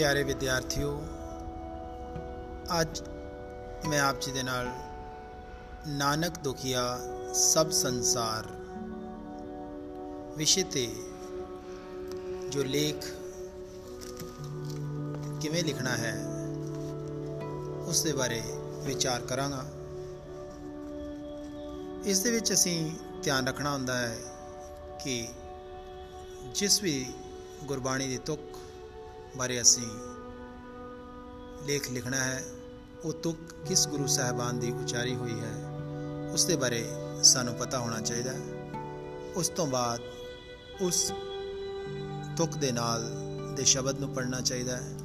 ਪਿਆਰੇ ਵਿਦਿਆਰਥੀਓ, ਅੱਜ ਮੈਂ ਆਪ ਜੀ ਦੇ ਨਾਲ ਨਾਨਕ ਦੁਖੀਆ ਸਭ ਸੰਸਾਰ ਵਿਸ਼ੇ ਤੇ ਜੋ ਲੇਖ ਕਿਵੇਂ ਲਿਖਣਾ ਹੈ, ਉਸ ਦੇ ਬਾਰੇ ਵਿਚਾਰ ਕਰਾਂਗਾ। ਇਸ ਦੇ ਵਿੱਚ ਅਸੀਂ ਧਿਆਨ ਰੱਖਣਾ ਹੁੰਦਾ ਹੈ ਕਿ ਜਿਸ ਵੀ ਗੁਰਬਾਣੀ ਦੀ ਤੁਕ ਬਾਰੇ ਅਸੀਂ ਲੇਖ ਲਿਖਣਾ ਹੈ। ਉਹ ਤੁਕ ਕਿਸ ਗੁਰੂ ਸਾਹਿਬਾਨ ਦੀ ਉਚਾਰੀ ਹੋਈ ਹੈ ਉਸ ਦੇ ਬਾਰੇ ਸਾਨੂੰ ਪਤਾ ਹੋਣਾ ਚਾਹੀਦਾ ਹੈ। ਉਸ ਤੋਂ ਬਾਅਦ ਉਸ ਤੁਕ ਦੇ ਨਾਲ ਦੇ ਸ਼ਬਦ ਨੂੰ ਪੜ੍ਹਨਾ ਚਾਹੀਦਾ ਹੈ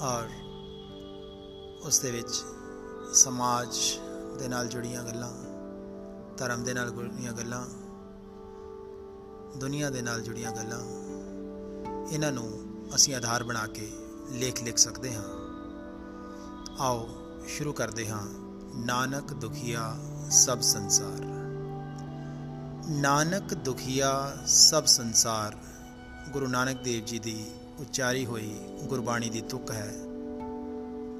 ਔਰ ਉਸ ਦੇ ਵਿੱਚ ਸਮਾਜ ਦੇ ਨਾਲ ਜੁੜੀਆਂ ਗੱਲਾਂ, ਧਰਮ ਦੇ ਨਾਲ ਜੁੜੀਆਂ ਗੱਲਾਂ, ਦੁਨੀਆ ਦੇ ਨਾਲ ਜੁੜੀਆਂ ਗੱਲਾਂ ਇਹਨਾਂ ਨੂੰ ਅਸੀਂ ਆਧਾਰ ਬਣਾ ਕੇ ਲੇਖ ਲਿਖ ਸਕਦੇ ਹਾਂ। ਆਓ ਸ਼ੁਰੂ ਕਰਦੇ ਹਾਂ। ਨਾਨਕ ਦੁਖੀਆ ਸਭ ਸੰਸਾਰ। ਨਾਨਕ ਦੁਖੀਆ ਸਭ ਸੰਸਾਰ। ਗੁਰੂ ਨਾਨਕ ਦੇਵ ਜੀ ਦੀ ਉਚਾਰੀ ਹੋਈ ਗੁਰਬਾਣੀ ਦੀ ਤੁਕ ਹੈ।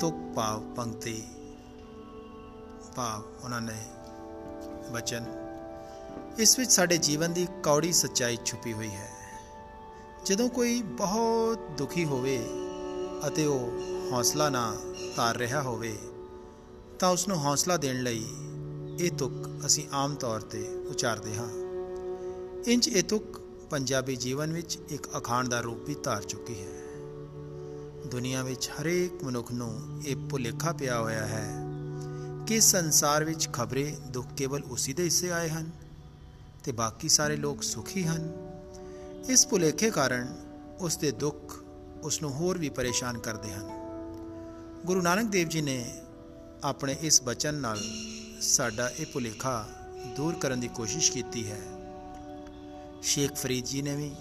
ਤੁਕ ਭਾਵ ਪੰਕਤੀ। ਭਾਵ ਉਹਨਾਂ ਨੇ ਬਚਨ ਇਸ ਵਿੱਚ ਸਾਡੇ ਜੀਵਨ ਦੀ ਕੌੜੀ ਸੱਚਾਈ ਛੁਪੀ ਹੋਈ ਹੈ। ਜਦੋਂ ਕੋਈ ਬਹੁਤ ਦੁਖੀ ਹੋਵੇ ਅਤੇ ਉਹ ਹੌਸਲਾ ਨਾ ਧਾਰ ਰਿਹਾ ਹੋਵੇ, ਤਾਂ ਉਸ ਨੂੰ ਹੌਸਲਾ ਦੇਣ ਲਈ ਇਹ ਤੁਕ ਅਸੀਂ ਆਮ ਤੌਰ ਤੇ ਉਚਾਰਦੇ ਹਾਂ। ਇੰਜ ਇਹ ਤੁਕ ਪੰਜਾਬੀ ਜੀਵਨ ਵਿੱਚ ਇੱਕ ਅਖਾਣ ਦਾ ਰੂਪ ਵੀ ਧਾਰ ਚੁੱਕੀ ਹੈ। ਦੁਨੀਆ ਵਿੱਚ ਹਰੇਕ ਮਨੁੱਖ ਨੂੰ ਇਹ ਭੁਲੇਖਾ ਪਿਆ ਹੋਇਆ ਹੈ ਕਿ ਸੰਸਾਰ ਵਿੱਚ ਖਬਰੇ ਦੁੱਖ ਕੇਵਲ ਉਸੇ ਦੇ ਹਿੱਸੇ ਆਏ ਹਨ ਤੇ ਬਾਕੀ ਸਾਰੇ ਲੋਕ ਸੁਖੀ ਹਨ ਇਸ ਭੁਲੇਖੇ ਕਾਰਨ ਉਸ ਦੇ ਦੁੱਖ ਉਸ ਨੂੰ ਹੋਰ ਵੀ ਪਰੇਸ਼ਾਨ ਕਰਦੇ ਹਨ। ਗੁਰੂ ਨਾਨਕ ਦੇਵ ਜੀ ਨੇ ਆਪਣੇ ਇਸ ਬਚਨ ਨਾਲ ਸਾਡਾ ਇਹ ਭੁਲੇਖਾ ਦੂਰ ਕਰਨ ਦੀ ਕੋਸ਼ਿਸ਼ ਕੀਤੀ ਹੈ। ਸ਼ੇਖ ਫਰੀਦ ਜੀ ਨੇ ਵੀ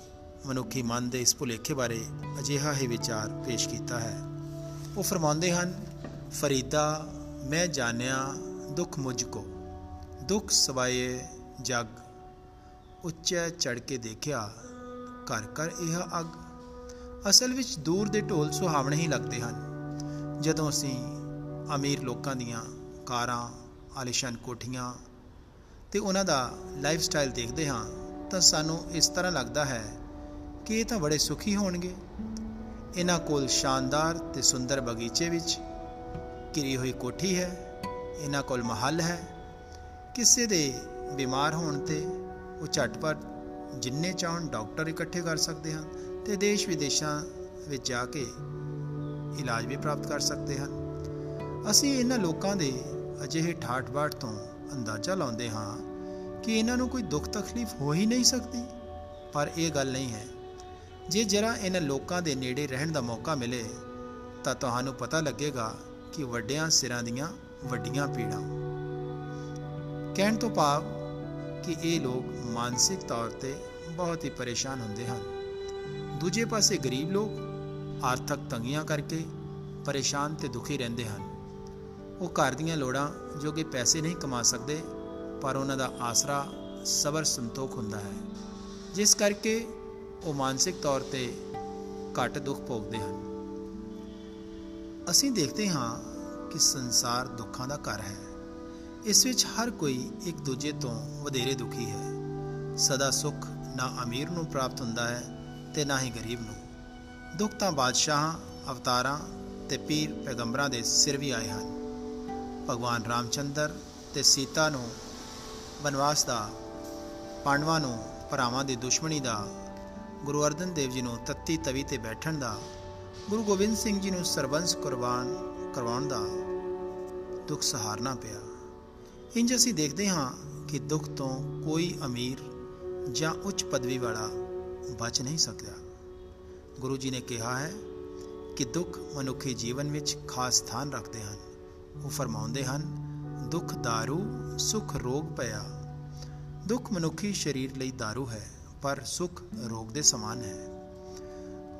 ਮਨੁੱਖੀ ਮਨ ਦੇ ਇਸ ਭੁਲੇਖੇ ਬਾਰੇ ਅਜਿਹਾ ਹੀ ਵਿਚਾਰ ਪੇਸ਼ ਕੀਤਾ ਹੈ। ਉਹ ਫਰਮਾਉਂਦੇ ਹਨ, ਫਰੀਦਾ, ਮੈਂ ਜਾਣਿਆ ਦੁੱਖ ਮੁਝ ਕੋ। ਦੁੱਖ ਸਵਾਏ ਜਗ, ਉੱਚੇ ਚੜ ਕੇ ਦੇਖਿਆ ਘਰ ਘਰ ਇਹ ਅਗ। ਅਸਲ ਵਿੱਚ ਦੂਰ ਦੇ ਢੋਲ ਸੁਹਾਵਣੇ ਹੀ ਲੱਗਦੇ ਹਨ। ਜਦੋਂ ਅਸੀਂ ਅਮੀਰ ਲੋਕਾਂ ਦੀਆਂ ਕਾਰਾਂ, ਆਲੀਸ਼ਾਨ ਕੋਠੀਆਂ ਤੇ ਉਹਨਾਂ ਦਾ ਲਾਈਫ ਸਟਾਈਲ ਦੇਖਦੇ ਹਾਂ, ਤਾਂ ਸਾਨੂੰ ਇਸ ਤਰ੍ਹਾਂ ਲੱਗਦਾ ਹੈ ਕਿ ਇਹ ਤਾਂ ਬੜੇ ਸੁਖੀ ਹੋਣਗੇ। ਇਹਨਾਂ ਕੋਲ ਸ਼ਾਨਦਾਰ ਤੇ ਸੁੰਦਰ ਬਗੀਚੇ ਵਿੱਚ ਘਿਰੀ ਹੋਈ ਕੋਠੀ ਹੈ, ਇਹਨਾਂ ਕੋਲ ਮਹੱਲ ਹੈ। ਕਿਸੇ ਦੇ ਬਿਮਾਰ ਹੋਣ ਤੇ ਉਹ ਝਟਪਟ ਜਿੰਨੇ ਚਾਹਣ ਡਾਕਟਰ ਇਕੱਠੇ ਕਰ ਸਕਦੇ ਹਨ ਤੇ ਦੇਸ਼ ਵਿਦੇਸ਼ਾਂ ਵਿੱਚ ਜਾ ਕੇ ਇਲਾਜ ਵੀ ਪ੍ਰਾਪਤ ਕਰ ਸਕਦੇ ਹਨ। ਅਸੀਂ ਇਹਨਾਂ ਲੋਕਾਂ ਦੇ ਅਜਿਹੇ ਠਾਠ-ਬਾਠ ਤੋਂ ਅੰਦਾਜ਼ਾ ਲਾਉਂਦੇ ਹਾਂ ਕਿ ਇਹਨਾਂ ਨੂੰ ਕੋਈ ਦੁੱਖ ਤਕਲੀਫ ਹੋ ਹੀ ਨਹੀਂ ਸਕਦੀ। ਪਰ ਇਹ ਗੱਲ ਨਹੀਂ ਹੈ। ਜੇ ਜਰਾ ਇਹਨਾਂ ਲੋਕਾਂ ਦੇ ਨੇੜੇ ਰਹਿਣ ਦਾ ਮੌਕਾ ਮਿਲੇ, ਤਾਂ ਤੁਹਾਨੂੰ ਪਤਾ ਲੱਗੇਗਾ ਕਿ ਵੱਡਿਆਂ ਸਿਰਾਂ ਦੀਆਂ ਵੱਡੀਆਂ ਪੀੜਾਂ। ਕਹਿਣ ਤੋਂ ਭਾਵ ਕਿ ਇਹ ਲੋਕ ਮਾਨਸਿਕ ਤੌਰ ਤੇ ਬਹੁਤ ਹੀ ਪਰੇਸ਼ਾਨ ਹੁੰਦੇ ਹਨ। ਦੂਜੇ ਪਾਸੇ ਗਰੀਬ ਲੋਕ ਆਰਥਿਕ ਤੰਗੀਆਂ ਕਰਕੇ ਪਰੇਸ਼ਾਨ ਤੇ ਦੁਖੀ ਰਹਿੰਦੇ ਹਨ। ਉਹ ਘਰ ਦੀਆਂ ਲੋੜਾਂ ਜੋ ਕਿ ਪੈਸੇ ਨਹੀਂ ਕਮਾ ਸਕਦੇ, ਪਰ ਉਹਨਾਂ ਦਾ ਆਸਰਾ ਸਬਰ ਸੰਤੋਖ ਹੁੰਦਾ ਹੈ। ਜਿਸ ਕਰਕੇ ਉਹ ਮਾਨਸਿਕ ਤੌਰ ਤੇ ਘੱਟ ਦੁੱਖ ਭੋਗਦੇ ਹਨ। ਅਸੀਂ ਦੇਖਦੇ ਹਾਂ ਕਿ ਸੰਸਾਰ ਦੁੱਖਾਂ ਦਾ ਘਰ ਹੈ। ਇਸ ਵਿੱਚ ਹਰ ਕੋਈ ਇੱਕ ਦੂਜੇ ਤੋਂ ਵਧੇਰੇ ਦੁਖੀ ਹੈ। ਸਦਾ ਸੁੱਖ ਨਾ ਅਮੀਰ ਨੂੰ ਪ੍ਰਾਪਤ ਹੁੰਦਾ ਹੈ ਤੇ ਨਾ ਹੀ ਗਰੀਬ ਨੂੰ। ਦੁੱਖ ਤਾਂ ਬਾਦਸ਼ਾਹਾਂ, ਅਵਤਾਰਾਂ ਤੇ ਪੀਰ ਪੈਗੰਬਰਾਂ ਦੇ ਸਿਰ ਵੀ ਆਏ ਹਨ। ਭਗਵਾਨ ਰਾਮਚੰਦਰ ਤੇ ਸੀਤਾ ਨੂੰ ਬਨਵਾਸ ਦਾ, ਪਾਂਡਵਾਂ ਨੂੰ ਭਰਾਵਾਂ ਦੀ ਦੁਸ਼ਮਣੀ ਦਾ, ਗੁਰੂ ਅਰਜਨ ਦੇਵ ਜੀ ਨੂੰ ਤੱਤੀ ਤਵੀ ਤੇ ਬੈਠਣ ਦਾ, ਗੁਰੂ ਗੋਬਿੰਦ ਸਿੰਘ ਜੀ ਨੂੰ ਸਰਬੰਸ ਕੁਰਬਾਨ ਕਰਵਾਉਣ ਦਾ ਦੁੱਖ ਸਹਾਰਨਾ ਪਿਆ। ਇੰਜ ਅਸੀਂ ਦੇਖਦੇ ਹਾਂ ਕਿ ਦੁੱਖ ਤੋਂ ਕੋਈ ਅਮੀਰ ਜਾਂ ਉੱਚ ਪਦਵੀ ਵਾਲਾ ਬਚ ਨਹੀਂ ਸਕਦਾ ਗੁਰੂ ਜੀ ਨੇ ਕਿਹਾ ਹੈ ਕਿ ਦੁੱਖ ਮਨੁੱਖੀ ਜੀਵਨ ਵਿੱਚ ਖਾਸ ਸਥਾਨ ਰੱਖਦੇ ਹਨ ਉਹ ਫਰਮਾਉਂਦੇ ਹਨ ਦੁੱਖ दारू ਸੁਖ ਰੋਗ ਪਿਆ ਦੁੱਖ ਮਨੁੱਖੀ ਸਰੀਰ ਲਈ दारू ਹੈ ਪਰ ਸੁਖ ਰੋਗ ਦੇ ਸਮਾਨ ਹੈ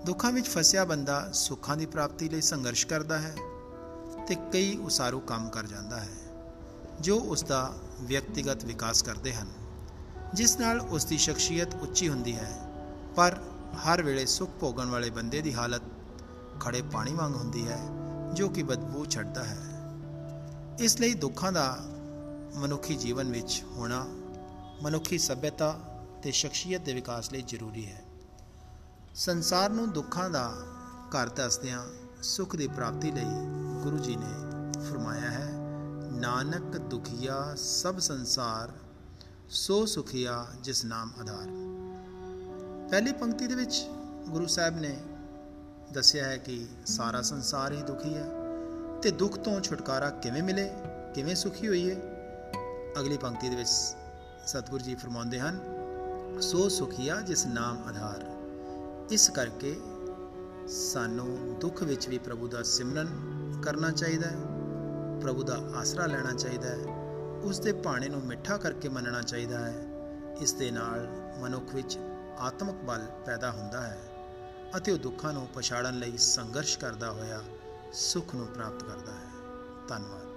ਦੁੱਖਾਂ ਵਿੱਚ ਫਸਿਆ ਬੰਦਾ ਸੁੱਖਾਂ ਦੀ ਪ੍ਰਾਪਤੀ ਲਈ ਸੰਘਰਸ਼ ਕਰਦਾ ਹੈ ਤੇ ਕਈ ਉਸਾਰੂ ਕੰਮ ਕਰ ਜਾਂਦਾ ਹੈ ਜੋ ਉਸ ਦਾ ਵਿਅਕਤੀਗਤ ਵਿਕਾਸ ਕਰਦੇ ਹਨ, ਜਿਸ ਨਾਲ ਉਸ ਦੀ ਸ਼ਖਸੀਅਤ ਉੱਚੀ ਹੁੰਦੀ ਹੈ, ਪਰ ਹਰ ਵੇਲੇ ਸੁੱਖ ਭੋਗਣ ਵਾਲੇ ਬੰਦੇ ਦੀ ਹਾਲਤ ਖੜੇ ਪਾਣੀ ਵਾਂਗ ਹੁੰਦੀ ਹੈ, ਜੋ ਕਿ ਬਦਬੂ ਛੱਡਦਾ ਹੈ। ਇਸ ਲਈ ਦੁੱਖਾਂ ਦਾ ਮਨੁੱਖੀ ਜੀਵਨ ਵਿੱਚ ਹੋਣਾ, ਮਨੁੱਖੀ ਸਭਿਅਤਾ ਤੇ ਸ਼ਖਸੀਅਤ ਦੇ ਵਿਕਾਸ ਲਈ ਜ਼ਰੂਰੀ ਹੈ। ਸੰਸਾਰ ਨੂੰ ਦੁੱਖਾਂ ਦਾ ਘਰ ਦੱਸਦਿਆਂ ਸੁੱਖ ਦੀ ਪ੍ਰਾਪਤੀ ਲਈ ਗੁਰੂ ਜੀ ਨੇ ਫਰਮਾਇਆ ਹੈ। ਨਾਨਕ ਦੁਖੀਆ ਸਭ ਸੰਸਾਰ, ਸੋ ਸੁਖੀਆ ਜਿਸ ਨਾਮ ਆਧਾਰ। ਪਹਿਲੀ ਪੰਕਤੀ ਦੇ ਵਿੱਚ ਗੁਰੂ ਸਾਹਿਬ ਨੇ ਦੱਸਿਆ ਹੈ ਕਿ ਸਾਰਾ ਸੰਸਾਰ ਹੀ ਦੁਖੀ ਹੈ ਤੇ ਦੁੱਖ ਤੋਂ ਛੁਟਕਾਰਾ ਕਿਵੇਂ ਮਿਲੇ, ਕਿਵੇਂ ਸੁਖੀ ਹੋਈਏ ਅਗਲੀ ਪੰਕਤੀ ਦੇ ਵਿੱਚ ਸਤਿਗੁਰੂ ਜੀ ਫਰਮਾਉਂਦੇ ਹਨ, ਸੋ ਸੁਖੀਆ ਜਿਸ ਨਾਮ ਆਧਾਰ। ਇਸ ਕਰਕੇ ਸਾਨੂੰ ਦੁੱਖ ਵਿੱਚ ਵੀ ਪ੍ਰਭੂ ਦਾ ਸਿਮਰਨ ਕਰਨਾ ਚਾਹੀਦਾ ਹੈ। ਪ੍ਰਭੂ ਦਾ ਆਸਰਾ ਲੈਣਾ ਚਾਹੀਦਾ ਹੈ, ਉਸ ਦੇ ਭਾਣੇ ਨੂੰ ਮਿੱਠਾ ਕਰਕੇ ਮੰਨਣਾ ਚਾਹੀਦਾ ਹੈ। ਇਸ ਦੇ ਨਾਲ ਮਨੁੱਖ ਵਿੱਚ ਆਤਮਿਕ ਬਲ ਪੈਦਾ ਹੁੰਦਾ ਹੈ ਅਤੇ ਉਹ ਦੁੱਖਾਂ ਨੂੰ ਪਛਾੜਨ ਲਈ ਸੰਘਰਸ਼ ਕਰਦਾ ਹੋਇਆ ਸੁੱਖ ਨੂੰ ਪ੍ਰਾਪਤ ਕਰਦਾ ਹੈ। ਧੰਨਵਾਦ।